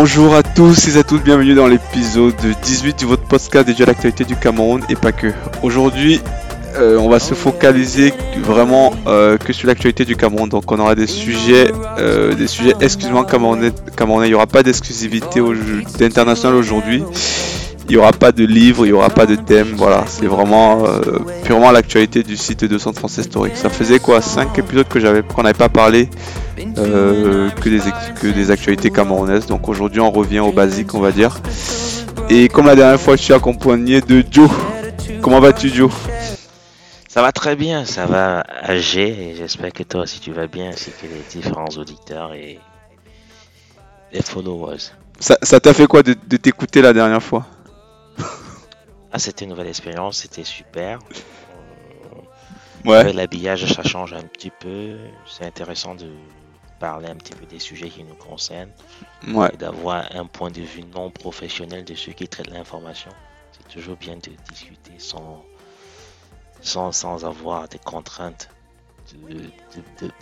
Bonjour à tous et à toutes, bienvenue dans l'épisode 18 de votre podcast dédié à l'actualité du Cameroun et pas que. Aujourd'hui, euh, on va se focaliser vraiment euh, que sur l'actualité du Cameroun. Donc on aura des sujets, euh, des sujets exclusivement camerounais. Il n'y aura pas d'exclusivité internationale aujourd'hui. Il n'y aura pas de livre, il n'y aura pas de thème. Voilà, c'est vraiment purement l'actualité du site de Centre France Historique. Ça faisait quoi? 5 épisodes que j'avais qu'on n'avait pas parlé que, des, que des actualités camerounaises. Donc aujourd'hui on revient au basique on va dire. Et comme la dernière fois je suis accompagné de Joe. Comment vas-tu Joe? Ça va très bien, ça va âgé et j'espère que toi aussi tu vas bien ainsi que les différents auditeurs et les followers. Ça t'a fait quoi de, t'écouter la dernière fois? Ah c'était une nouvelle expérience, c'était super. Euh, ouais. L'habillage ça change un petit peu, c'est intéressant de parler un petit peu des sujets qui nous concernent ouais. et d'avoir un point de vue non professionnel de ceux qui traitent l'information. C'est toujours bien de discuter sans sans, avoir des contraintes.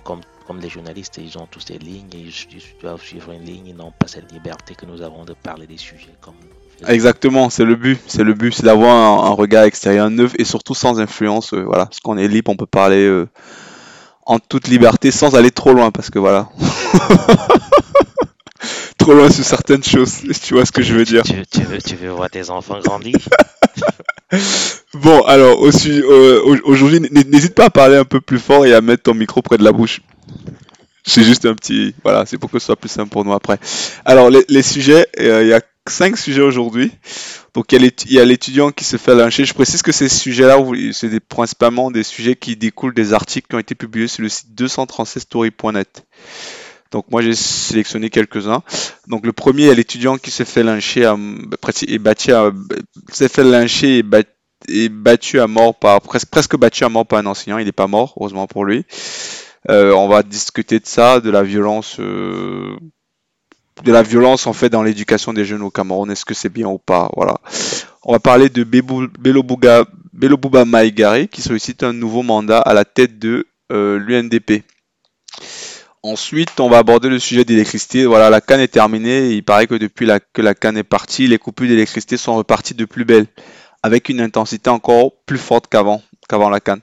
comme, comme les journalistes, ils ont tous des lignes et ils doivent suivre une ligne, ils n'ont pas cette liberté que nous avons de parler des sujets comme Exactement, c'est le but. C'est le but, c'est d'avoir un, regard extérieur neuf et surtout sans influence. Euh, voilà, parce qu'on est libre, on peut parler euh, en toute liberté sans aller trop loin, parce que voilà. trop loin sur certaines choses, tu vois ce que je veux dire. Tu, tu, veux, tu veux voir tes enfants grandir? Bon, alors, aujourd'hui, n'hésite pas à parler un peu plus fort et à mettre ton micro près de la bouche. C'est juste un petit. Voilà, c'est pour que ce soit plus simple pour nous après. Alors, les, sujets, euh, il y a cinq sujets aujourd'hui. Donc, il y a l'étudiant qui se fait lyncher. Je précise que ces sujets-là, c'est principalement des sujets qui découlent des articles qui ont été publiés sur le site 236story.net. Donc moi j'ai sélectionné quelques-uns. Donc le premier, il y a l'étudiant qui s'est fait lyncher à, et battu s'est fait lyncher et battu à mort par presque, presque battu à mort par un enseignant. Il n'est pas mort, heureusement pour lui. Euh, on va discuter de ça, de la violence, euh, de la violence en fait dans l'éducation des jeunes au Cameroun. Est-ce que c'est bien ou pas? Voilà. On va parler de Belobouba Maïgari qui sollicite un nouveau mandat à la tête de euh, l'UNDP. Ensuite, on va aborder le sujet d'électricité. Voilà, la canne est terminée. Il paraît que depuis que la canne est partie, les coupures d'électricité sont reparties de plus belle avec une intensité encore plus forte qu'avant, qu'avant la canne.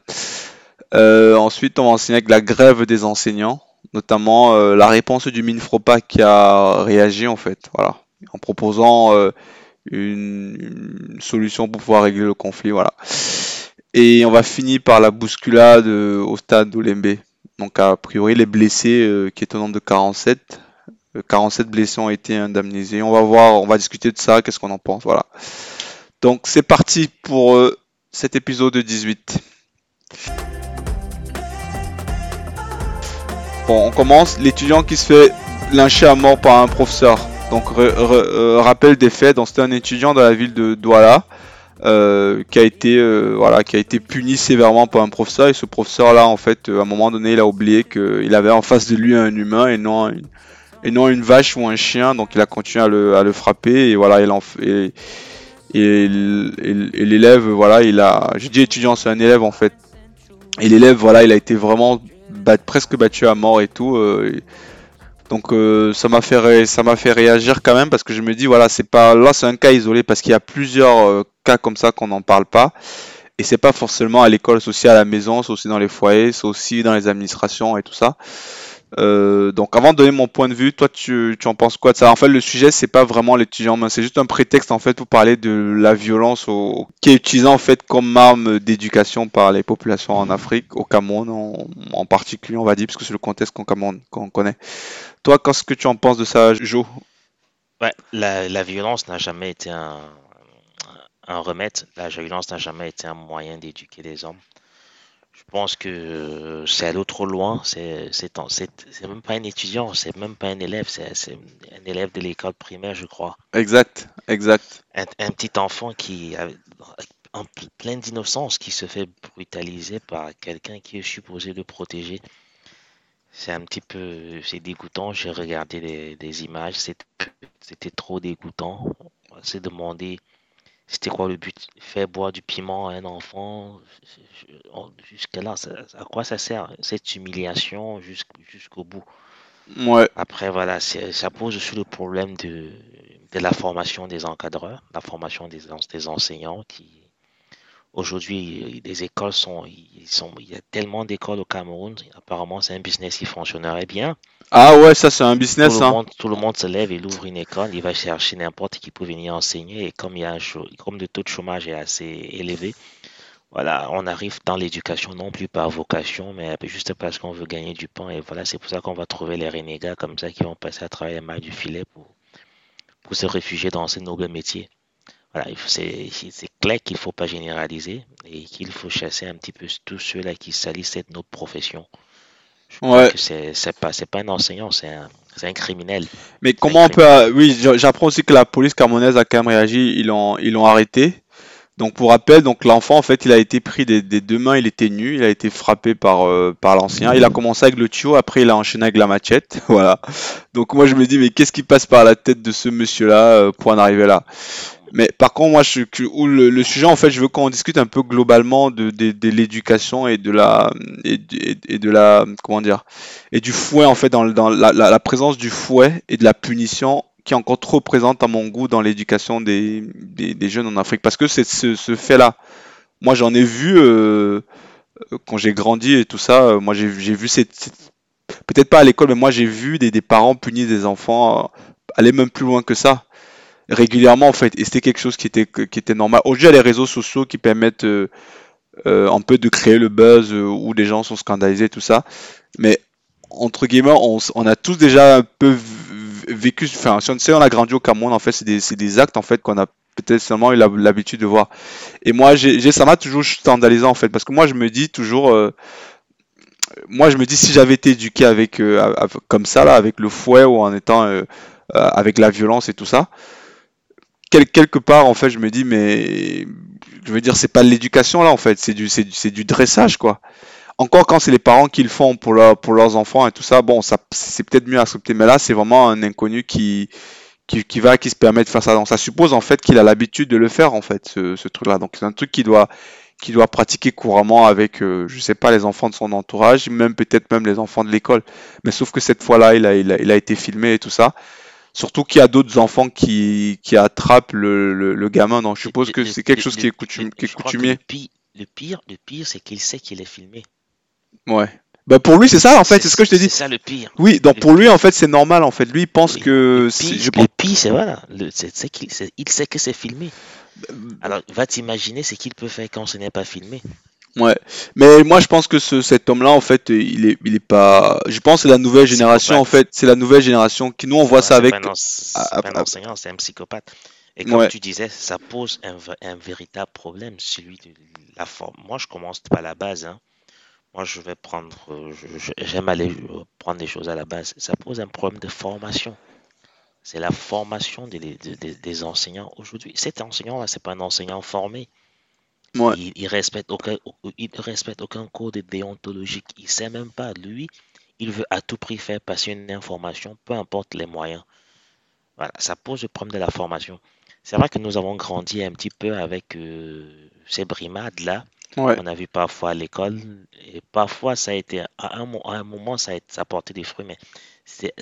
Euh, ensuite, on va enseigner avec la grève des enseignants, notamment euh, la réponse du Minfropa qui a réagi en fait, voilà, en proposant euh, une, solution pour pouvoir régler le conflit, voilà. Et on va finir par la bousculade au stade d'Olembe. Donc a priori les blessés qui est au nombre de 47, 47 blessés ont été indemnisés. On va voir, on va discuter de ça, qu'est-ce qu'on en pense, voilà. Donc c'est parti pour euh, cet épisode 18. Bon, on commence. L'étudiant qui se fait lyncher à mort par un professeur. Donc euh, rappel des faits. Donc c'était un étudiant dans la ville de Douala euh, qui a été voilà qui a été puni sévèrement par un professeur. Et ce professeur là, en fait, à un moment donné, il a oublié qu'il avait en face de lui un humain et non une, et non une vache ou un chien. Donc il a continué à le, à le frapper et voilà il fait et, l'élève, voilà, il a, je dis étudiant, c'est un élève en fait. Et l'élève, voilà, il a été vraiment presque battu à mort et tout. Euh, donc euh, ça m'a fait ça m'a fait réagir quand même parce que je me dis voilà c'est pas là c'est un cas isolé parce qu'il y a plusieurs euh, cas comme ça qu'on n'en parle pas et c'est pas forcément à l'école c'est aussi à la maison c'est aussi dans les foyers c'est aussi dans les administrations et tout ça euh, donc avant de donner mon point de vue, toi tu, tu en penses quoi de ça? En fait le sujet c'est pas vraiment l'étudiant, mais c'est juste un prétexte en fait pour parler de la violence qui est utilisée en fait comme arme d'éducation par les populations en Afrique, au Cameroun en, particulier on va dire, parce que c'est le contexte qu'on qu'on connaît. Toi qu'est-ce que tu en penses de ça Jo? Ouais, la, violence n'a jamais été un, un remède, la violence n'a jamais été un moyen d'éduquer les hommes. Je pense que c'est aller trop loin. C'est même pas un étudiant, c'est même pas un élève, c'est un élève de l'école primaire, je crois. Exact, exact. Un, petit enfant qui, en plein d'innocence, qui se fait brutaliser par quelqu'un qui est supposé le protéger. C'est un petit peu, c'est dégoûtant. J'ai regardé des images, c'était trop dégoûtant. On s'est demandé c'était quoi le but? Faire boire du piment à un enfant? Jusqu'à là, à quoi ça sert cette humiliation jusqu'au bout? Ouais. Après, voilà, ça pose aussi le problème de, de la formation des encadreurs, la formation des, des enseignants qui, aujourd'hui, les écoles sont, ils sont, il y a tellement d'écoles au Cameroun, apparemment, c'est un business qui fonctionnerait bien. Ah ouais, ça c'est un business. Tout le, hein. monde, tout le monde se lève, il ouvre une école, il va chercher n'importe qui peut venir enseigner. Et comme, il y a un, comme le taux de chômage est assez élevé, voilà, on arrive dans l'éducation non plus par vocation, mais juste parce qu'on veut gagner du pain. Et voilà, c'est pour ça qu'on va trouver les renégats comme ça qui vont passer à travailler à main du filet pour, pour se réfugier dans ces nobles métiers. Voilà, c'est clair qu'il ne faut pas généraliser et qu'il faut chasser un petit peu tous ceux-là qui salissent cette noble profession. Je ouais. que c'est pas, pas un enseignant, c'est un, un, criminel. Mais comment on peut. Oui, j'apprends aussi que la police camerounaise a quand même réagi, ils l'ont ils arrêté. Donc pour rappel, donc l'enfant en fait il a été pris des, deux mains, il était nu, il a été frappé par, euh, par l'ancien. Il a commencé avec le tuyau, après il a enchaîné avec la machette, voilà. Donc moi je me dis mais qu'est-ce qui passe par la tête de ce monsieur là euh, pour en arriver là? Mais par contre moi je, où le, sujet en fait je veux qu'on discute un peu globalement de, de, l'éducation et de la et, de la comment dire et du fouet en fait dans, dans la, la présence du fouet et de la punition qui est encore trop présente à mon goût dans l'éducation des, des, jeunes en Afrique. Parce que c'est ce, ce fait-là. Moi, j'en ai vu euh, quand j'ai grandi et tout ça. Euh, moi, j'ai vu cette, peut-être pas à l'école, mais moi, j'ai vu des, des, parents punir des enfants, euh, aller même plus loin que ça, régulièrement en fait. Et c'était quelque chose qui était, qui était normal. Aujourd'hui, il y a les réseaux sociaux qui permettent un peu de créer le buzz où des gens sont scandalisés, tout ça. Mais entre guillemets, on, on a tous déjà un peu vécu, enfin, si on, a grandi au Cameroun, en fait, c'est des, des, actes en fait qu'on a peut-être seulement eu l'habitude de voir. Et moi, j'ai, ça m'a toujours scandalisé en fait, parce que moi, je me dis toujours, euh, moi, je me dis si j'avais été éduqué avec, euh, comme ça là, avec le fouet ou en étant euh, avec la violence et tout ça, quelque part, en fait, je me dis mais, je veux dire, c'est pas l'éducation là, en fait, c'est du, c'est du, du dressage quoi encore quand c'est les parents qui le font pour, leur, pour leurs enfants et tout ça, bon, ça, c'est peut-être mieux accepté. Mais là, c'est vraiment un inconnu qui, qui, va, qui se permet de faire ça. Donc, ça suppose en fait qu'il a l'habitude de le faire, en fait, ce, truc-là. Donc, c'est un truc qu'il doit, qui doit pratiquer couramment avec, euh, je sais pas, les enfants de son entourage, même peut-être même les enfants de l'école. Mais sauf que cette fois-là, il, a, il a été filmé et tout ça. Surtout qu'il y a d'autres enfants qui, qui attrapent le, le, gamin. Donc, je suppose que c'est quelque chose qui est, coutumier. Le pire, le pire, c'est qu'il sait qu'il est filmé. Ouais. Bah pour lui c'est ça en fait, c'est ce que je te dis. C'est ça le pire. Oui, donc pour lui en fait c'est normal en fait. Lui il pense que. Le pire, c'est voilà, le, qu'il il sait que c'est filmé. Alors va t'imaginer ce qu'il peut faire quand ce n'est pas filmé. Ouais, mais moi je pense que ce, cet homme-là en fait il est il est pas. Je pense que c'est la nouvelle génération en fait, c'est la nouvelle génération qui nous on voit ça avec. C'est pas un enseignant, c'est un psychopathe. Et comme tu disais, ça pose un, un véritable problème, celui de la forme. Moi je commence par la base. Hein. Moi, je vais prendre, euh, j'aime aller euh, prendre des choses à la base. Ça pose un problème de formation. C'est la formation des, des, enseignants aujourd'hui. Cet enseignant-là, c'est pas un enseignant formé. Il, il, respecte aucun, il respecte aucun code déontologique. Il sait même pas. Lui, il veut à tout prix faire passer une information, peu importe les moyens. Voilà, ça pose le problème de la formation. C'est vrai que nous avons grandi un petit peu avec euh, ces brimades-là on a vu parfois à l'école, et parfois ça a été, à un, moment, ça a, ça porté des fruits, mais c'est,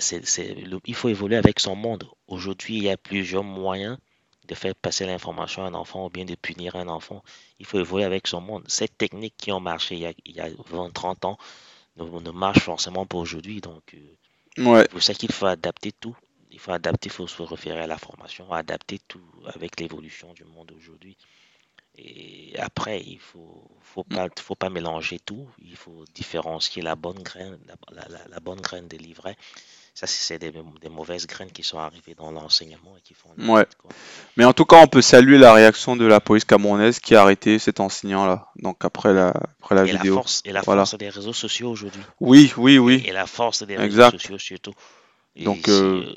il faut évoluer avec son monde. Aujourd'hui, il y a plusieurs moyens de faire passer l'information à un enfant ou bien de punir un enfant. Il faut évoluer avec son monde. Ces techniques qui ont marché il y a, 20, 30 ans ne, ne marchent forcément pas aujourd'hui. Donc, euh, ouais. c'est pour ça qu'il faut adapter tout. Il faut adapter, il faut se référer à la formation, adapter tout avec l'évolution du monde aujourd'hui. Et après, il faut, faut pas, faut pas mélanger tout. Il faut différencier la bonne graine, la, la, bonne graine des livrets. Ça, c'est des, des, mauvaises graines qui sont arrivées dans l'enseignement et qui font. Ouais. Mais en tout cas, on peut saluer la réaction de la police camerounaise qui a arrêté cet enseignant-là. Donc après la, après la vidéo. La force, et la force des réseaux sociaux aujourd'hui. Oui, oui, oui. Et, la force des réseaux sociaux surtout. Donc, euh,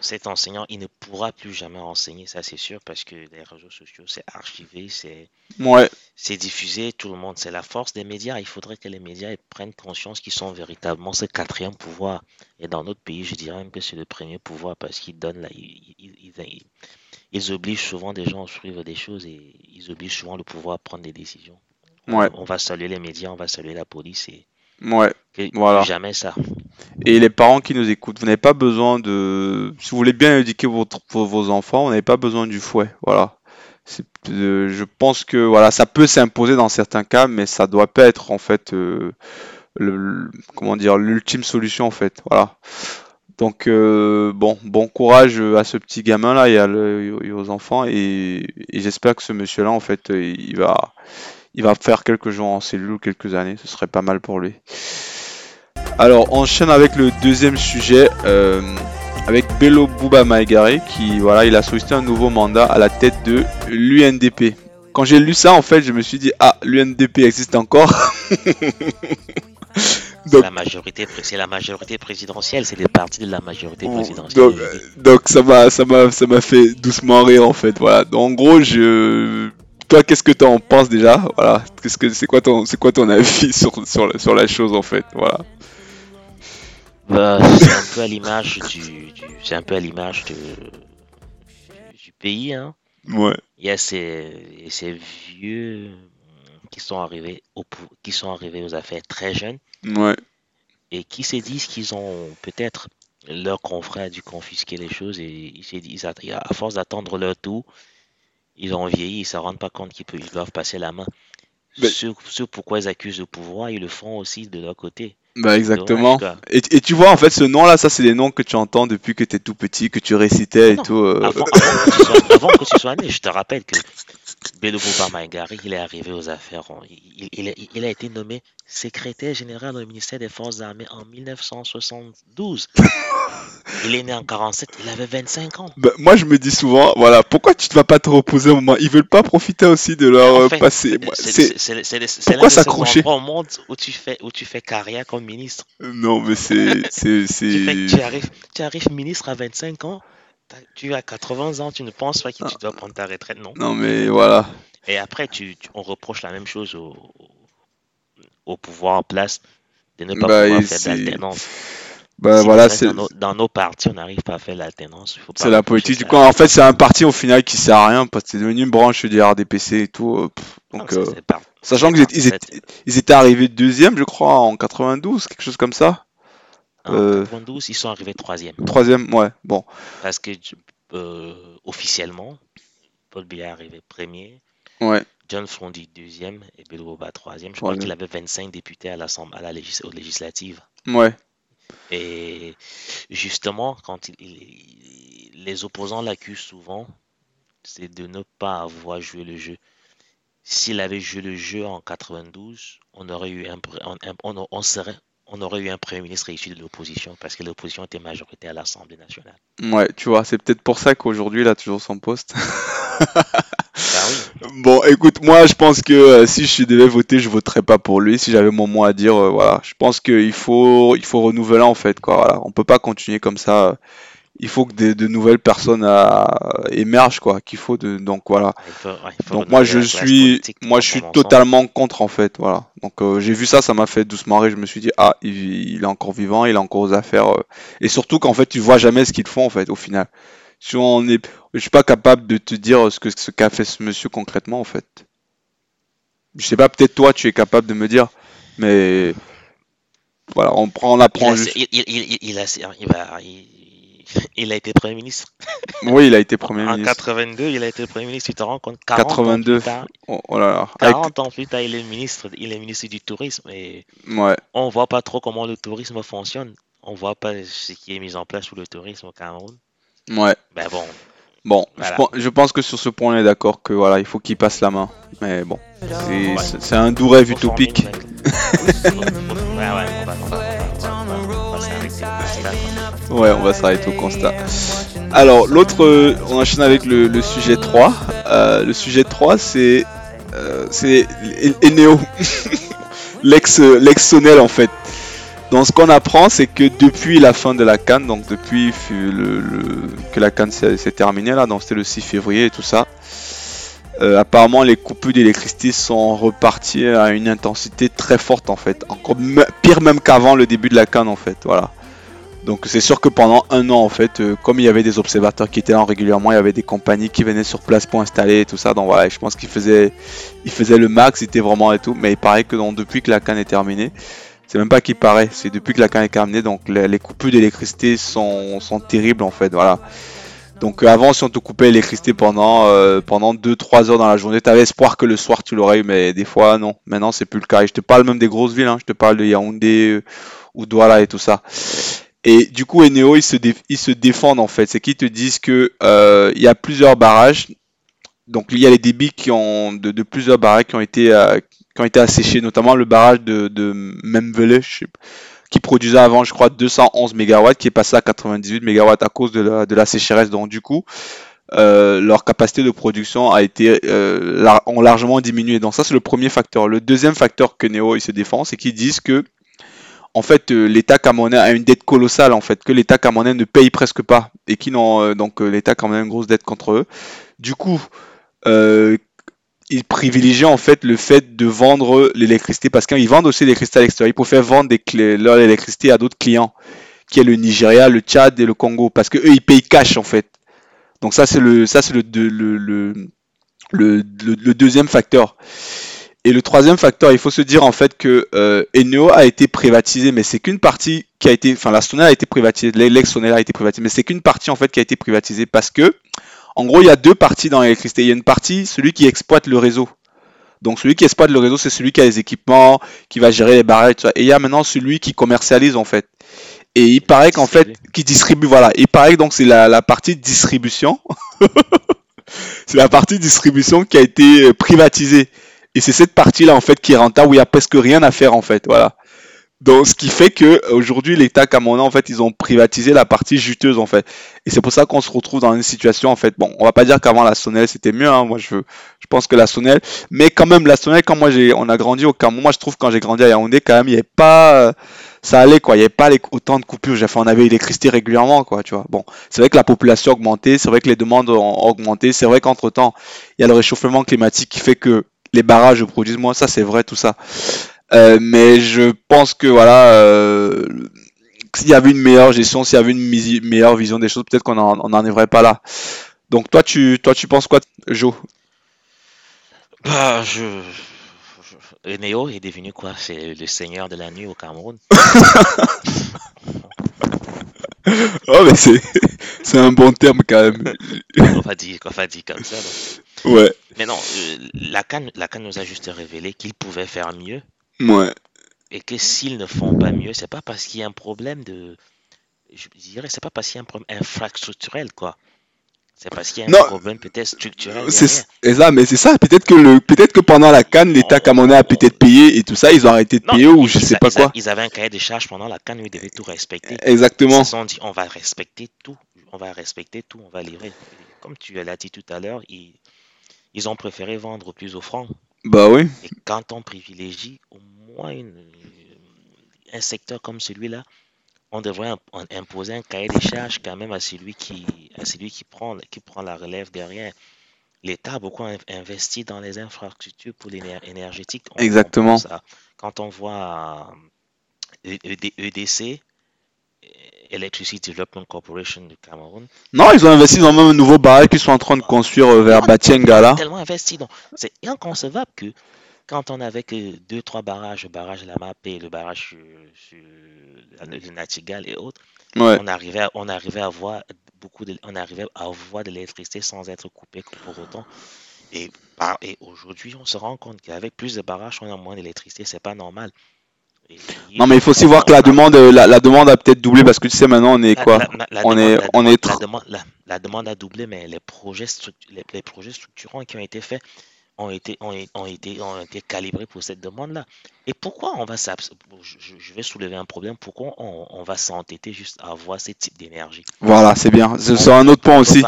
cet enseignant, il ne pourra plus jamais enseigner, ça c'est sûr, parce que les réseaux sociaux, c'est archivé, c'est ouais. diffusé, tout le monde. C'est la force des médias. Il faudrait que les médias prennent conscience qu'ils sont véritablement ce quatrième pouvoir. Et dans notre pays, je dirais même que c'est le premier pouvoir parce qu'ils donnent, là, ils, obligent souvent des gens à suivre des choses et ils obligent souvent le pouvoir à prendre des décisions. Ouais. On, va saluer les médias, on va saluer la police et Ouais, voilà. Jamais ça. Et les parents qui nous écoutent, vous n'avez pas besoin de... Si vous voulez bien éduquer votre, vos enfants, vous n'avez pas besoin du fouet. Voilà. Euh, je pense que voilà, ça peut s'imposer dans certains cas, mais ça doit pas être en fait euh, le, comment dire l'ultime solution en fait. Voilà. Donc euh, bon, bon courage à ce petit gamin là et, à aux enfants et, j'espère que ce monsieur là en fait il va il va faire quelques jours en cellule ou quelques années, ce serait pas mal pour lui. Alors, on enchaîne avec le deuxième sujet, euh, avec Bello Bouba Maegare, qui, voilà, il a sollicité un nouveau mandat à la tête de l'UNDP. Quand j'ai lu ça, en fait, je me suis dit, ah, l'UNDP existe encore. C'est la majorité, c'est la majorité présidentielle, c'est les partis de la majorité présidentielle. Donc, donc ça m'a, ça m'a, ça m'a fait doucement rire en fait. Voilà. Donc, en gros, je, toi, qu'est-ce que tu en penses déjà? Voilà, qu'est-ce que c'est quoi ton c'est quoi ton avis sur, sur, sur la chose en fait? Voilà. Bah, c'est un peu à l'image du, c'est un peu à l'image de du, pays hein. Ouais. Il y a ces, ces vieux qui sont arrivés au qui sont arrivés aux affaires très jeunes. Ouais. Et qui se disent qu'ils ont peut-être leur confrère dû confisquer les choses et ils se disent à force d'attendre leur tour, ils ont vieilli, ils ne se rendent pas compte qu'ils doivent passer la main. Ce, pourquoi ils accusent le pouvoir, ils le font aussi de leur côté. Bah exactement. et, tu vois, en fait, ce nom-là, ça, c'est des noms que tu entends depuis que tu es tout petit, que tu récitais et tout. Euh. Avant, que tu sois, né, je te rappelle que Belobo Maïgari, il est arrivé aux affaires. Il, a été nommé secrétaire général au ministère des Forces armées en 1972. il est né en 47, il avait 25 ans. Bah, moi, je me dis souvent, voilà, pourquoi tu ne vas pas te reposer au moment? Ils veulent pas profiter aussi de leur passé. C'est pourquoi s'accrocher? au monde où tu fais où tu fais carrière comme ministre. Non, mais c'est tu, tu, arrives, tu arrives ministre à 25 ans tu as 80 ans, tu ne penses pas que tu dois prendre ta retraite, non Non, mais voilà. Et après, tu, on reproche la même chose au, au, pouvoir en place de ne pas bah, pouvoir faire d'alternance. Bah, voilà, dans, nos, partis, on n'arrive pas à faire l'alternance. C'est la politique du coin. En fait, c'est un parti au final qui sert à rien parce que c'est devenu une branche du RDPC et tout. Euh, donc, euh, sachant qu'ils étaient, ils étaient arrivés deuxième, je crois, en 92, quelque chose comme ça. En euh, 92, ils sont arrivés troisième. Troisième, ouais, bon. Parce que euh, officiellement, Paul Biya est arrivé premier. Ouais. John Frondy deuxième et Bill troisième. Je crois qu'il avait 25 députés à l'Assemblée, à la législative. Ouais. Et justement, quand il, les opposants l'accusent souvent, c'est de ne pas avoir joué le jeu. S'il avait joué le jeu en 92, on aurait eu un, on, on serait, on aurait eu un Premier ministre issu de l'opposition parce que l'opposition était majoritaire à l'Assemblée nationale. Ouais, tu vois, c'est peut-être pour ça qu'aujourd'hui il a toujours son poste. bah oui. Bon, écoute, moi je pense que euh, si je devais voter, je voterais pas pour lui. Si j'avais mon mot à dire, euh, voilà, je pense qu'il faut, il faut renouveler en fait, quoi. Voilà. On peut pas continuer comme ça il faut que de, nouvelles personnes euh, émergent quoi qu'il faut de donc voilà. Donc moi je suis moi je suis totalement contre en fait voilà. Donc euh, j'ai vu ça ça m'a fait doucement rire. Je me suis dit ah il, est encore vivant il a encore aux affaires euh. et surtout qu'en fait tu vois jamais ce qu'ils font en fait au final. Si on est je suis pas capable de te dire ce que ce qu'a fait ce monsieur concrètement en fait. Je sais pas peut-être toi tu es capable de me dire mais voilà on prend on apprend il, il, il, il, a, va, il a été Premier ministre. Oui, il a été Premier ministre. En 82, il a été Premier ministre. Tu te rends compte? 40 82. Ans plus tard, oh, là là. 40 ans plus tard, il est ministre, il est ministre du tourisme. Et ouais. On voit pas trop comment le tourisme fonctionne. On voit pas ce qui est mis en place sous le tourisme au Cameroun. Ouais. Ben bon. Bon, je, pense que sur ce point, on est d'accord que voilà, il faut qu'il passe la main. Mais bon, c'est un doux rêve utopique. ouais, ouais, on va, on va, Ouais, on va s'arrêter au constat. Alors, l'autre, euh, on enchaîne avec le, sujet 3. Euh, le sujet 3, c'est euh, c'est Eneo, l'ex Sonel en fait. Donc, ce qu'on apprend, c'est que depuis la fin de la Cannes, donc depuis le, que la Cannes s'est terminée, là, donc c'était le 6 février et tout ça, apparemment les coupures d'électricité sont reparties à une intensité très forte en fait, encore pire même qu'avant le début de la Cannes en fait, voilà. Donc c'est sûr que pendant un an en fait, euh, comme il y avait des observateurs qui étaient là régulièrement, il y avait des compagnies qui venaient sur place pour installer et tout ça. Donc voilà, je pense qu'il faisait, il faisait le max, c'était vraiment et tout. Mais il paraît que depuis que la canne est terminée, C'est même pas qu'il paraît, c'est depuis que la canne est terminée, donc les, coupures d'électricité sont, sont terribles en fait, voilà. Donc euh, avant, si on te coupait l'électricité pendant euh, pendant 2-3 heures dans la journée, tu avais espoir que le soir tu l'aurais eu, mais des fois non. Maintenant, c'est plus le cas. Et je te parle même des grosses villes, hein. je te parle de Yaoundé ou Douala et tout ça. Et du coup, Eneo, ils se, ils se défendent en fait. C'est qu'ils te disent que il y a plusieurs barrages donc il y a les débits qui ont de, plusieurs barrages qui ont été euh, qui ont été asséchés, notamment le barrage de, de Memvele, qui produisait avant, je crois, 211 MW, qui est passé à 98 MW à cause de la, sécheresse. Donc du coup, euh, leur capacité de production a été euh, ont largement diminué. Donc ça c'est le premier facteur. Le deuxième facteur que Neo il se défend, c'est qu'ils disent que en fait l'État camerounais a une dette colossale en fait que l'État camerounais ne paye presque pas et qui n'ont donc l'État camerounais a une grosse dette contre eux. Du coup, euh, ils privilégient en fait le fait de vendre l'électricité parce qu'ils vendent aussi l'électricité à l'extérieur. Ils préfèrent vendre leur électricité à d'autres clients, qui est le Nigeria, le Tchad et le Congo, parce que eux ils payent cash en fait. Donc ça c'est le le, le, le, le, deuxième facteur. Et le troisième facteur, il faut se dire en fait que euh, Eneo a été privatisé, mais c'est qu'une partie qui a été, enfin la Sonel a été privatisée, l'ex Sonel a été privatisé, mais c'est qu'une partie en fait qui a été privatisée parce que en gros, il y a deux parties dans l'électricité. Il y a une partie, celui qui exploite le réseau. Donc celui qui exploite le réseau, c'est celui qui a les équipements, qui va gérer les barrages, tout ça. Et il y a maintenant celui qui commercialise en fait. Et il paraît qu'en fait, qui distribue, voilà. Il paraît que donc c'est la, partie distribution. c'est la partie distribution qui a été euh, privatisée. Et c'est cette partie-là en fait qui est rentable où il n'y a presque rien à faire en fait. Voilà. Donc, ce qui fait que aujourd'hui, l'État camerounais, en fait, ils ont privatisé la partie juteuse, en fait. Et c'est pour ça qu'on se retrouve dans une situation, en fait. Bon, on va pas dire qu'avant la Sonnelle c'était mieux. Hein. Moi, je, je pense que la Sonnelle, mais quand même la Sonnelle, quand moi j'ai, on a grandi au Cameroun, moi je trouve quand j'ai grandi à Yaoundé, quand même, il n'y avait pas, ça allait quoi. Il n'y avait pas les, autant de coupures. J'ai on avait l'électricité régulièrement, quoi. Tu vois. Bon, c'est vrai que la population a augmenté, c'est vrai que les demandes ont augmenté, c'est vrai qu'entre temps, il y a le réchauffement climatique qui fait que les barrages produisent moins. Ça, c'est vrai, tout ça. Euh, mais je pense que voilà, euh, s'il y avait une meilleure gestion, s'il y avait une meilleure vision des choses, peut-être qu'on n'en arriverait pas là. Donc toi, tu, toi, tu penses quoi, Joe? Bah, je, je... Neo est devenu quoi? C'est le seigneur de la nuit au Cameroun. oh mais c'est un bon terme quand même. on va dire, on va dire comme ça. Ouais. Mais non, euh, la canne, la canne nous a juste révélé qu'il pouvait faire mieux Ouais. Et que s'ils ne font pas mieux, c'est pas parce qu'il y a un problème de. Je dirais, c'est pas parce qu'il y a un problème infrastructurel, quoi. C'est parce qu'il y a un problème peut-être structurel. C'est ça, mais c'est ça. Peut-être que le, peut-être que pendant la canne, l'État camerounais a peut-être payé et tout ça, ils ont arrêté de payer ou je sais pas quoi. ils avaient un cahier de charges pendant la canne où ils devaient tout respecter. Exactement. Ils se sont dit, on va respecter tout, on va respecter tout, on va livrer. Comme tu l'as dit tout à l'heure, ils, ils ont préféré vendre plus au franc. Bah oui. Et quand on privilégie au moins un secteur comme celui-là, on devrait imposer un cahier des charges quand même à celui qui, à celui qui, prend, qui prend la relève derrière. L'État a beaucoup investi dans les infrastructures pour l'énergétique. Exactement. quand on voit EDC, euh, Electricity Development Corporation du Cameroun. Non, ils ont investi dans même un nouveau barrage qu'ils sont en train de construire euh, vers Batienga là. Tellement investi, donc c'est inconcevable que quand on avait que deux trois barrages, le barrage La Map et le barrage le Natigal et autres, on arrivait à, on arrivait à voir beaucoup de, on arrivait à avoir de l'électricité sans être coupé pour autant. Et, et aujourd'hui, on se rend compte qu'avec plus de barrages, on a moins d'électricité. C'est pas normal. Non, mais il faut aussi voir que la demande, la, demande a peut-être doublé parce que tu sais, maintenant, on est quoi? On est, on est. La demande, a doublé, mais les projets, les, projets structurants qui ont été faits ont été, ont, été, ont été calibrés pour cette demande-là. Et pourquoi on va je, je vais soulever un problème. Pourquoi on, va s'entêter juste à avoir ce type d'énergie? Voilà, c'est bien. C'est un autre point aussi.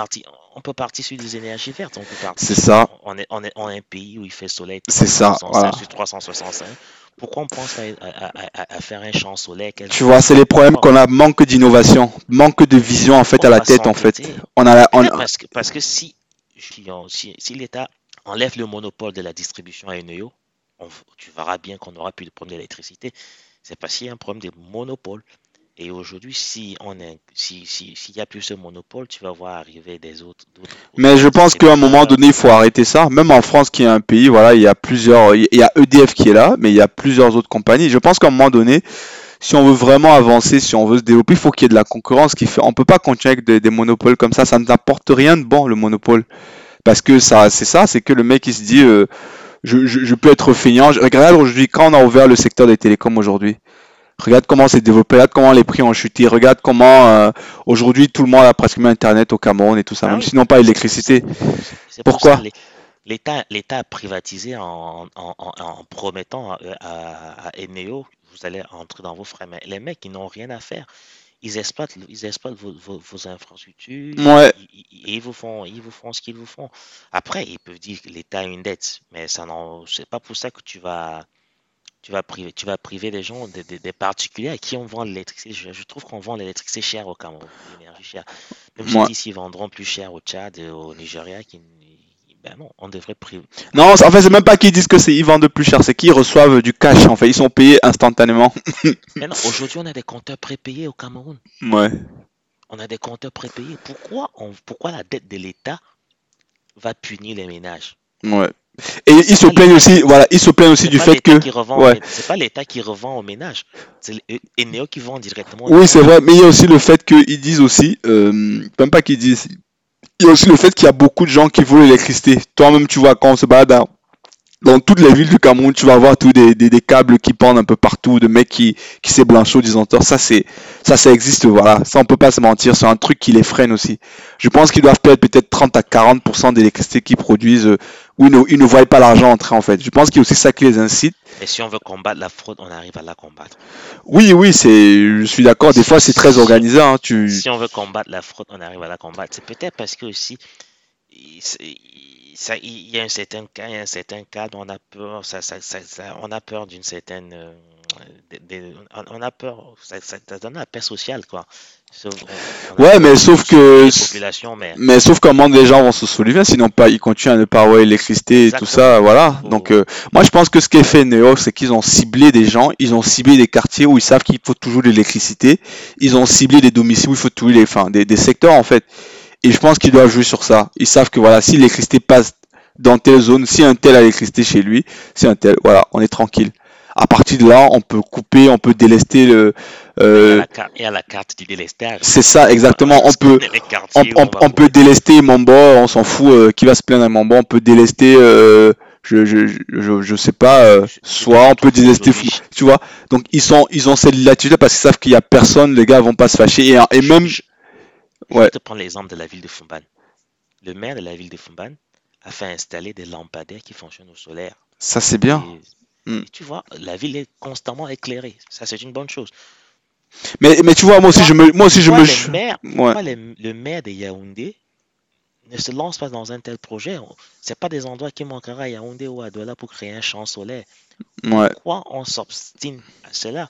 On peut partir sur des énergies vertes. C'est ça. On est, on est un pays où il fait soleil. C'est ça. Voilà. Sur 365 pourquoi on pense à, faire un champ solaire? Tu vois, c'est les problèmes qu'on a, manque d'innovation, manque de vision en fait à la tête en fait. On a, Parce, que, parce que si, si, l'État enlève le monopole de la distribution à Eneo, tu verras bien qu'on n'aura plus de problème d'électricité. C'est parce qu'il y a un problème de monopole. Et aujourd'hui, si on est, si, si, s'il y a plus ce monopole, tu vas voir arriver des autres. Mais je pense qu'à un moment donné, il faut arrêter ça. Même en France, qui est un pays, voilà, il y a plusieurs, il y a EDF qui est là, mais il y a plusieurs autres compagnies. Je pense qu'à un moment donné, si on veut vraiment avancer, si on veut se développer, il faut qu'il y ait de la concurrence. Qui fait, on peut pas continuer avec des, monopoles comme ça. Ça ne n'apporte rien de bon le monopole, parce que ça, c'est ça, c'est que le mec il se dit, euh, je, je, je, peux être feignant. Regarde aujourd'hui quand on a ouvert le secteur des télécoms aujourd'hui. Regarde comment c'est développé, regarde comment les prix ont chuté, regarde comment euh, aujourd'hui tout le monde a presque Internet au Cameroun et tout ça, ah même sinon pas l'électricité. Pourquoi L'État, l'État a privatisé en, promettant à, à, Eneo, vous allez entrer dans vos frais. Mais les mecs, ils n'ont rien à faire. Ils exploitent, ils exploitent vos, infrastructures. Ouais. Et, ils vous font, ils vous font ce qu'ils vous font. Après, ils peuvent dire que l'État a une dette, mais ça non, c'est pas pour ça que tu vas tu vas priver, tu vas priver les gens, des, particuliers à qui on vend l'électricité. Je, trouve qu'on vend l'électricité cher au Cameroun, l'énergie chère. Même si s'ils vendront plus cher au Tchad, et au Nigeria, qui, ben non, on devrait priver. Non, en fait, c'est même pas qu'ils disent que c'est ils vendent plus cher, c'est qu'ils reçoivent du cash. En fait, ils sont payés instantanément. Mais non, aujourd'hui, on a des compteurs prépayés au Cameroun. Ouais. On a des compteurs prépayés. Pourquoi, on, pourquoi la dette de l'État va punir les ménages? Ouais. Et ils se plaignent aussi, voilà, ils se plaignent aussi du fait que. C'est pas l'État qui revend au ménage, c'est Eneo qui vend directement. Oui, c'est vrai, mais il y a aussi le fait qu'ils disent aussi, euh, même pas qu'ils disent, il y a aussi le fait qu'il y a beaucoup de gens qui voulaient l'électricité. Toi-même, tu vois, quand on se balade dans toutes les villes du Cameroun, tu vas voir tous des, des, câbles qui pendent un peu partout, de mecs qui, qui s'éblanchissent au disjoncteurs. Ça, c'est, ça, ça existe, voilà. Ça, on peut pas se mentir. C'est un truc qui les freine aussi. Je pense qu'ils doivent perdre peut-être 30 à 40% d'électricité qu'ils produisent, euh, où ils ne, ils ne voient pas l'argent entrer, en fait. Je pense qu'il y a aussi ça qui les incite. Et si on veut combattre la fraude, on arrive à la combattre. Oui, oui, c'est, je suis d'accord. Des fois, c'est très organisé, hein, tu... Si on veut combattre la fraude, on arrive à la combattre. C'est peut-être parce que aussi, ça, il y a un certain cas, il y a un certain cas on a peur, ça, ça, ça, on a peur d'une certaine, on a peur, ça, donne un paix sociale quoi. ouais, mais sauf que, mais... mais sauf comment les gens vont se soulever, sinon pas, ils continuent à ne pas avoir l'électricité et tout ça, voilà. Donc, euh, moi je pense que ce qu'est fait Neo, c'est qu'ils ont ciblé des gens, ils ont ciblé des quartiers où ils savent qu'il faut toujours de l'électricité, ils ont ciblé des domiciles où il faut toujours les, enfin, des, des secteurs en fait. Et je pense qu'ils doivent jouer sur ça. Ils savent que voilà, si l'électricité passe dans telle zone, si un tel a l'électricité chez lui, c'est un tel, voilà, on est tranquille. À partir de là, on peut couper, on peut délester le. Euh, il y a la carte du délestage. C'est ça, exactement. On peut, on, peut délester Mambo, on s'en fout euh, qui va se plaindre à Mambo, on peut délester. Euh, je, je, je, je, sais pas, euh, soit on peut délester, tu vois. Donc ils sont, ils ont cette latitude parce qu'ils savent qu'il y a personne, les gars vont pas se fâcher et, et même. Je vais te prendre l'exemple de la ville de Fumban. Le maire de la ville de Fumban a fait installer des lampadaires qui fonctionnent au solaire. Ça, c'est bien. Hmm. tu vois, la ville est constamment éclairée. Ça, c'est une bonne chose. Mais, mais tu vois, moi aussi, je me. Moi aussi, je me... Maire, le maire de Yaoundé ne se lance pas dans un tel projet. Ce pas des endroits qui manquera à Yaoundé ou à Douala pour créer un champ solaire. Ouais. Pourquoi on s'obstine à cela?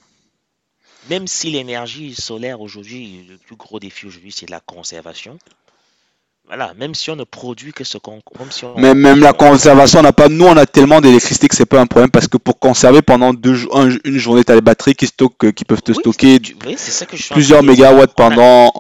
Même si l'énergie solaire aujourd'hui, le plus gros défi aujourd'hui, c'est la conservation. Voilà, même si on ne produit que ce qu'on. Si Mais même la conservation, on n'a pas. Nous, on a tellement d'électricité que c'est pas un problème parce que pour conserver pendant deux, une journée, tu as les batteries qui, stockent, qui peuvent te stocker plusieurs mégawatts pendant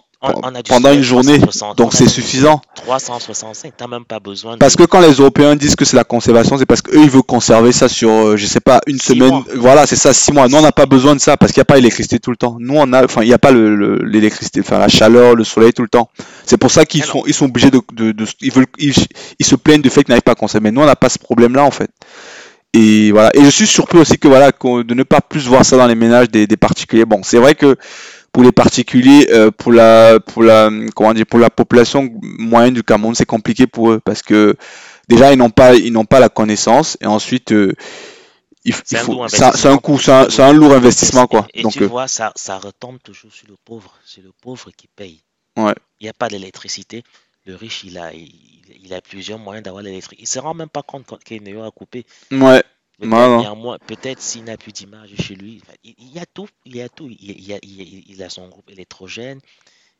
pendant une journée. donc c'est suffisant. 365, t'as même pas besoin. Parce que quand les Européens disent que c'est la conservation, c'est parce qu'eux ils veulent conserver ça sur, euh, je sais pas, une semaine. Voilà, c'est ça, six mois. Nous on n'a pas besoin de ça parce qu'il n'y a pas l'électricité tout le temps. Nous on a, enfin il n'y a pas l'électricité, le, enfin la chaleur, le soleil tout le temps. C'est pour ça qu'ils sont, ils sont obligés de, de, ils veulent, ils, se plaignent du fait qu'ils n'arrivent pas à conserver. Mais nous on n'a pas ce problème-là en fait. Et voilà. Et je suis surpris aussi que voilà, de ne pas plus voir ça dans les ménages des, des particuliers. Bon, c'est vrai que pour les particuliers, euh, pour la pour la comment dire pour la population moyenne du Cameroun, c'est compliqué pour eux parce que déjà ils n'ont pas ils n'ont pas la connaissance et ensuite euh, il, c'est un, coût, c'est un, lourd investissement quoi. Et, Donc tu euh, vois ça ça retombe toujours sur le pauvre, c'est le pauvre qui paye. Ouais. Il n'y a pas d'électricité, le riche il a il, a plusieurs moyens d'avoir l'électricité. Il se rend même pas compte qu'il a coupé. Ouais. Peut-être s'il n'a plus d'image chez lui, il y a tout, il y a tout. Il, a, il, a, son groupe électrogène,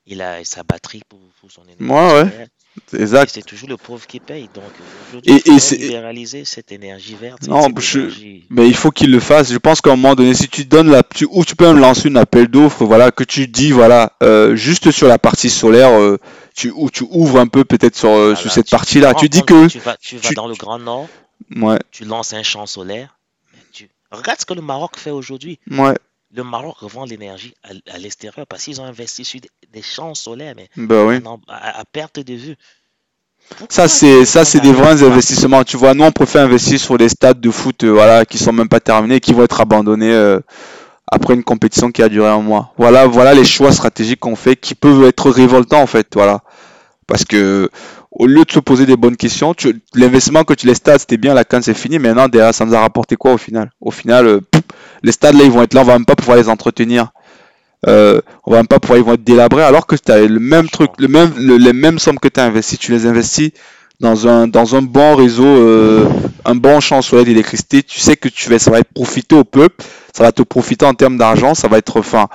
il a sa batterie pour, son énergie. Ouais. Exact. C'est toujours le pauvre qui paye. Donc aujourd'hui, il faut libéraliser cette énergie verte. Non, mais il faut qu'il le fasse. Je pense qu'à un moment donné, si tu donnes la, tu, ou tu peux même lancer une appel d'offres, voilà, que tu dis, voilà, euh, juste sur la partie solaire, euh, tu, ou tu ouvres un peu peut-être sur, euh, sur cette partie-là. Tu dis que tu vas, tu vas dans le Grand Nord, ouais. tu lances un champ solaire. Tu... Regarde ce que le Maroc fait aujourd'hui. Ouais le Maroc revend l'énergie à, l'extérieur parce qu'ils ont investi sur des, champs solaires, mais oui. à, perte de vue. ça c'est ça c'est des vrais investissements. Tu vois, nous on préfère investir sur des stades de foot, euh, voilà, qui sont même pas terminés, qui vont être abandonnés euh, après une compétition qui a duré un mois. Voilà, voilà les choix stratégiques qu'on fait, qui peuvent être révoltants en fait, voilà, parce que au lieu de se poser des bonnes questions, l'investissement que tu les stades, c'était bien, la canne c'est fini, maintenant derrière ça nous a rapporté quoi au final? Au final, euh, les stades là ils vont être là, on va même pas pouvoir les entretenir. Euh, on va même pas pouvoir, ils vont être délabrés alors que tu as le même truc, le même, les mêmes sommes que tu as investi, tu les investis dans un, dans un bon réseau, euh, un bon champ solaire d'électricité, tu sais que tu vas, ça va être profiter au peuple, ça va te profiter en termes d'argent, ça va être, enfin,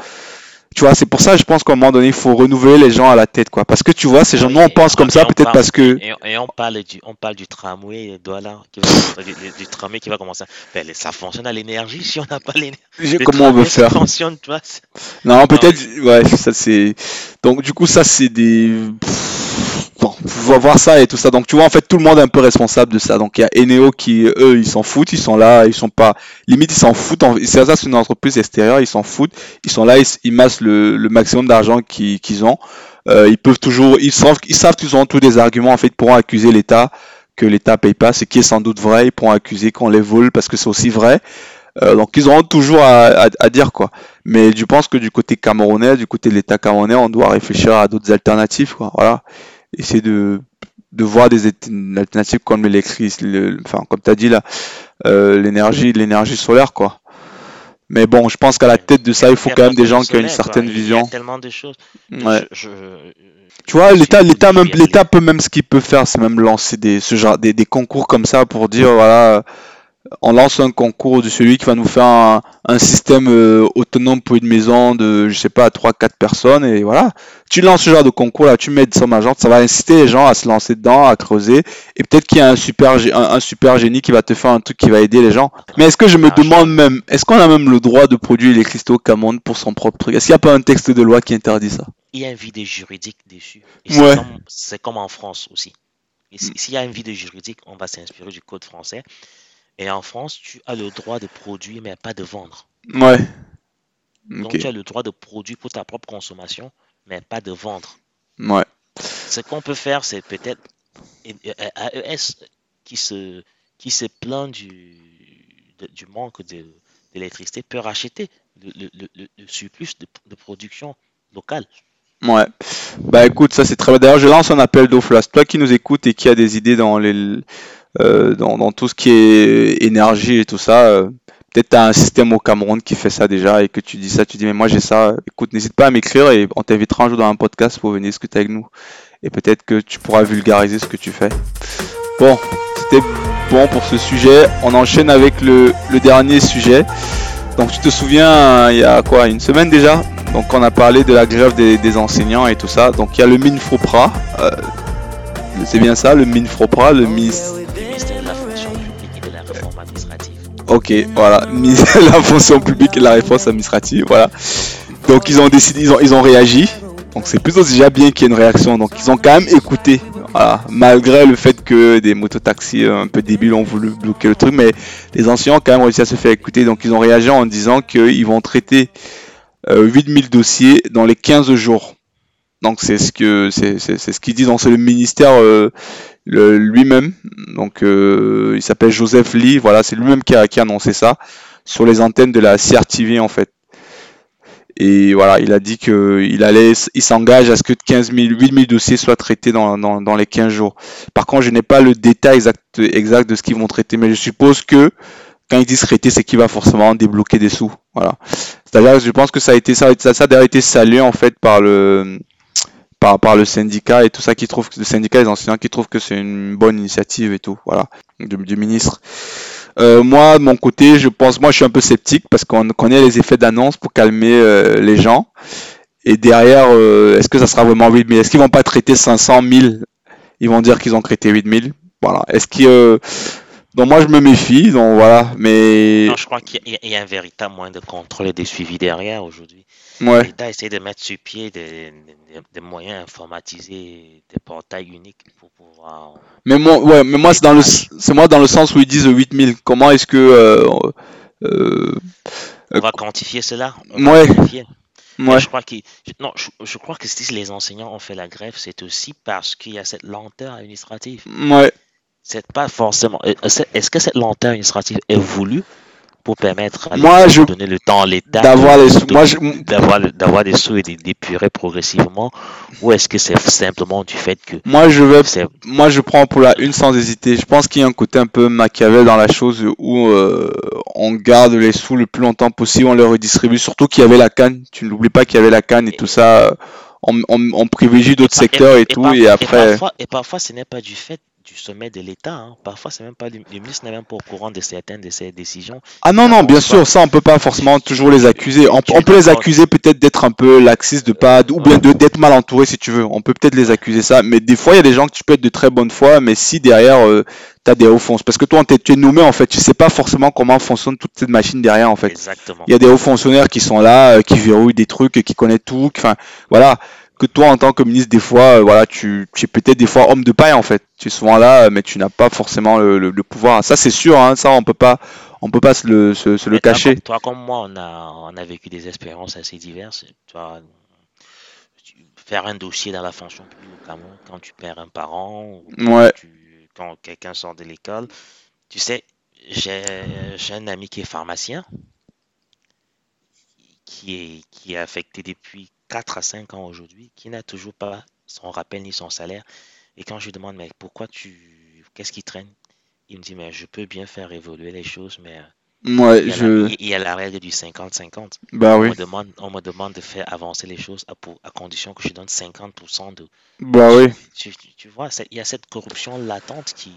tu vois, c'est pour ça, je pense qu'à un moment donné, il faut renouveler les gens à la tête, quoi. Parce que tu vois, ces gens, nous, on pense comme ça, peut-être parce que. Et, on parle du, on parle du tramway, voilà, du, tramway qui va commencer. Ben, ça fonctionne à l'énergie si on n'a pas l'énergie. Comment on veut faire fonctionne, tu vois. Non, peut-être, ouais, ça c'est. Donc, du coup, ça c'est des bon, faut voir ça et tout ça. Donc tu vois, en fait, tout le monde est un peu responsable de ça. Donc il y a Eneo qui, eux, ils s'en foutent, ils sont là, ils sont pas, limite, ils s'en foutent. C'est ça, c'est une entreprise extérieure, ils s'en foutent. Ils sont là, ils, massent le, maximum d'argent qu'ils ont. Euh, ils peuvent toujours, ils savent, ils savent qu'ils ont tous des arguments en fait pour accuser l'État que l'État paye pas, ce qui est sans doute vrai. Ils pourront accuser qu'on les vole parce que c'est aussi vrai. Euh, donc ils auront toujours à, à, dire quoi. Mais je pense que du côté camerounais, du côté de l'État camerounais, on doit réfléchir à d'autres alternatives quoi. Voilà essayer de, de voir des alternatives comme l'électricité, enfin comme tu as dit là, euh, l'énergie, l'énergie solaire quoi. Mais bon, je pense qu'à la tête de ça, il faut quand même des gens qui ont une certaine vision. Il y a tellement de choses. Ouais. tu vois, l'État, l'État même, l'État peut même ce qu'il peut faire, c'est même lancer des, ce genre, des, des concours comme ça pour dire voilà on lance un concours de celui qui va nous faire un, système euh, autonome pour une maison de, je sais pas, 3-4 personnes, et voilà. Tu lances ce genre de concours là, tu mets de son agent, ça va inciter les gens à se lancer dedans, à creuser, et peut-être qu'il y a un super, un, super génie qui va te faire un truc qui va aider les gens. Mais est-ce que je me demande même, est-ce qu'on a même le droit de produire les cristaux Camon pour son propre truc? Est-ce qu'il n'y a pas un texte de loi qui interdit ça? Il y a un vide juridique dessus. C'est comme, en France aussi. S'il y a un vide juridique, on va s'inspirer du code français. Et en France, tu as le droit de produire, mais pas de vendre. Ouais. Donc tu as le droit de produire pour ta propre consommation, mais pas de vendre. Ouais. Ce qu'on peut faire, c'est peut-être AES qui se, qui se plaint du, du manque d'électricité peut racheter le, le, le, surplus de, de, production locale. Ouais. Bah écoute, ça c'est très bien. D'ailleurs, je lance un appel d'offre Toi qui nous écoutes et qui a des idées dans les euh, dans, tout ce qui est énergie et tout ça. Euh, peut-être as un système au Cameroun qui fait ça déjà et que tu dis ça, tu dis mais moi j'ai ça. Écoute, n'hésite pas à m'écrire et on t'invitera un jour dans un podcast pour venir discuter avec nous. Et peut-être que tu pourras vulgariser ce que tu fais. Bon, c'était bon pour ce sujet. On enchaîne avec le, dernier sujet. Donc tu te souviens, il y a quoi, une semaine déjà? Donc on a parlé de la grève des, enseignants et tout ça. Donc il y a le MINFOPRA. Euh, c'est bien ça, le MINFROPRA, le ministère Ok, voilà, la fonction publique et la réponse administrative, voilà. Donc ils ont décidé, ils ont, ils ont réagi. Donc c'est plutôt déjà bien qu'il y ait une réaction. Donc ils ont quand même écouté, voilà, malgré le fait que des mototaxis un peu débiles ont voulu bloquer le truc, mais les anciens ont quand même réussi à se faire écouter. Donc ils ont réagi en disant qu'ils vont traiter 8000 euh, dossiers dans les 15 jours. Donc c'est ce que c'est ce qu'ils disent. Donc c'est le ministère euh, lui-même. Donc euh, il s'appelle Joseph Lee. Voilà, c'est lui-même qui a, qui a annoncé ça sur les antennes de la CRTV en fait. Et voilà, il a dit que il allait, il s'engage à ce que 15 000, 8 000 dossiers soient traités dans, dans, dans les 15 jours. Par contre, je n'ai pas le détail exact, exact de ce qu'ils vont traiter, mais je suppose que quand ils disent traiter, c'est qu'il va forcément débloquer des sous. Voilà. C'est-à-dire, je pense que ça a été ça, ça a été salué en fait par le par, le syndicat et tout ça qui trouve le syndicat des enseignants qui trouve que c'est une bonne initiative et tout voilà du, ministre euh, moi mon côté je pense moi je suis un peu sceptique parce qu'on connaît les effets d'annonce pour calmer euh, les gens Et derrière, euh, est-ce que ça sera vraiment 8000 Est-ce qu'ils vont pas traiter 500 000 Ils vont dire qu'ils ont traité 8000. Voilà. Est-ce que euh, donc moi je me méfie, donc voilà, mais... Non, je crois qu'il y, a un véritable moyen de contrôle et de suivi derrière aujourd'hui. Ouais. L'État essaie de mettre sur pied des, moyens informatisés, des portails uniques pour pouvoir... Mais moi, ouais, mais moi c'est dans le, c'est moi dans le sens où ils disent 8000. Comment est-ce que... Euh, euh, on va quantifier cela? Ouais. Ouais. Je crois que non, je, crois que si les enseignants ont fait la grève, c'est aussi parce qu'il y a cette lenteur administrative. Ouais c'est pas forcément. Euh, est-ce que cette lenteur administrative est voulue? Pour permettre à moi, je... donner le temps à l'État d'avoir les sous, d'avoir des sous et d'épurer progressivement, ou est-ce que c'est simplement du fait que moi je vais, moi je prends pour la une sans hésiter. Je pense qu'il y a un côté un peu machiavel dans la chose où euh, on garde les sous le plus longtemps possible, on les redistribue. Surtout qu'il y avait la canne. Tu n'oublies pas qu'il y avait la canne et, tout ça. On, on, privilégie d'autres secteurs et, tout, et, après. parfois, et parfois, ce n'est pas du fait du sommet de l'État. Hein. Parfois, c'est même pas le, ministre n'est même pas au courant de certaines de ces décisions. Ah non, non, bien sûr, ça, on peut pas forcément toujours les accuser. On, peut les accuser peut-être d'être un peu laxistes, de pas, ou bien d'être mal entouré si tu veux. On peut peut-être les accuser ça. Mais des fois, il y a des gens que tu peux être de très bonne foi, mais si derrière, euh, tu as des hauts fonctionnaires. Parce que toi, tu es nommé, en fait, tu sais pas forcément comment fonctionne toute cette machine derrière, en fait. Exactement. Il y a des hauts fonctionnaires qui sont là, euh, qui verrouillent des trucs, qui connaissent tout. Enfin, voilà que toi en tant que ministre des fois euh, voilà tu, es peut-être des fois homme de paille en fait. Tu es souvent là mais tu n'as pas forcément le, pouvoir. Ça c'est sûr hein, ça on peut pas on peut pas se le, se, le cacher. toi, comme moi on a on a vécu des expériences assez diverses. Toi faire un dossier dans la fonction publique quand tu perds un parent ouais. quand quelqu'un sort de l'école. Tu sais j'ai un ami qui est pharmacien qui est, qui est affecté depuis 4 à 5 ans aujourd'hui, qui n'a toujours pas son rappel ni son salaire. Et quand je lui demande, mais pourquoi tu. Qu'est-ce qui traîne? Il me dit, mais je peux bien faire évoluer les choses, mais. Ouais, il, y je... la, il y a la règle du 50-50. Bah on oui. Me demande, on me demande de faire avancer les choses à, pour, à condition que je donne 50% de. Bah oui. Tu, tu vois, il y a cette corruption latente qui,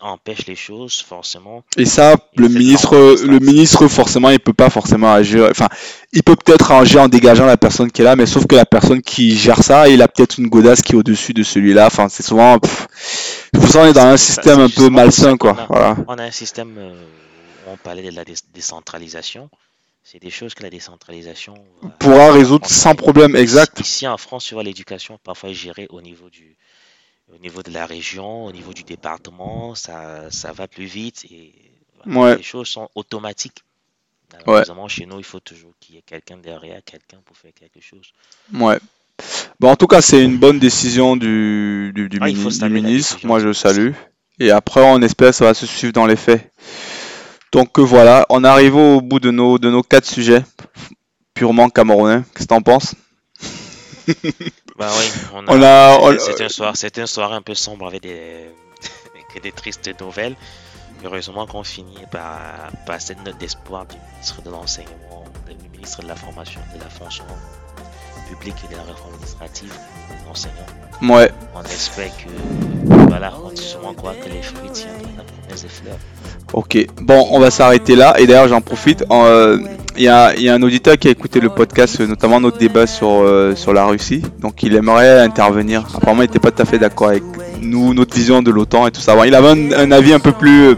empêche les choses forcément. Et ça, le ministre, le ministre forcément, il peut pas forcément agir. Enfin, il peut peut-être agir en dégageant la personne qui est là, mais sauf que la personne qui gère ça, il a peut-être une godasse qui est au-dessus de celui-là. Enfin, c'est souvent. Vous on est dans un système un peu malsain, quoi. On a, voilà. on a un système euh, on parlait de la décentralisation. C'est des choses que la décentralisation pourra résoudre sans problème, exact. Ici en France, sur l'éducation, parfois gérée au niveau du, au niveau de la région, au niveau du département, ça, ça va plus vite et les choses sont automatiques. Malheureusement, chez nous, il faut toujours qu'il y ait quelqu'un derrière, quelqu'un pour faire quelque chose. Ouais. Bon, en tout cas, c'est une bonne décision du, du, ah, ministre. Moi, je le salue. Et après, on espère que ça va se suivre dans les faits. Donc euh, voilà, on arrive au bout de nos, de nos quatre sujets purement camerounais. Qu'est-ce que tu en penses? bah oui, on a, C'était un soir, c'était un soir un peu sombre avec des, des tristes nouvelles. Heureusement qu'on finit par, par cette note d'espoir du ministre de l'enseignement, du ministre de la formation, de la fonction publique et de la réforme administrative des enseignants. Ouais. On espère que, voilà, on dit souvent quoi que les fruits tiennent la promesse des fleurs. Ok, bon, on va s'arrêter là. Et d'ailleurs, j'en profite. Euh, il y, a, un auditeur qui a écouté le podcast, notamment notre débat sur, euh, sur la Russie. Donc, il aimerait intervenir. Apparemment, il n'était pas tout à fait d'accord avec nous, notre vision de l'OTAN et tout ça. il avait un, avis un peu plus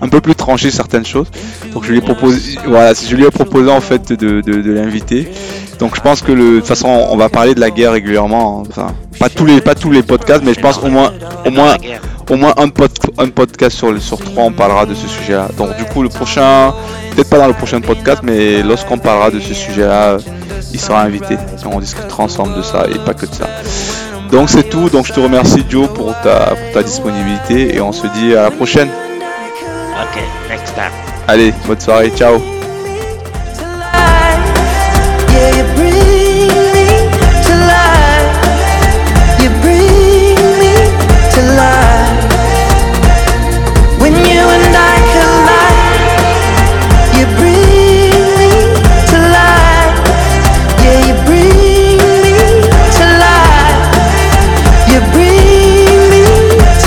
un peu plus tranché certaines choses. Donc je lui ai proposé, voilà, je lui ai proposé en fait de, de, l'inviter. Donc je pense que le, de toute façon on va parler de la guerre régulièrement. Hein. Enfin, pas tous les pas tous les podcasts, mais je pense au moins au moins au moins un, un podcast sur, sur trois, on parlera de ce sujet-là. Donc du coup, le prochain, peut-être pas dans le prochain podcast, mais lorsqu'on parlera de ce sujet-là, il sera invité. On discutera ensemble de ça et pas que de ça. Donc c'est tout. Donc je te remercie Joe pour ta, pour ta disponibilité et on se dit à la prochaine. Ok, next time. Allez, bonne soirée, ciao.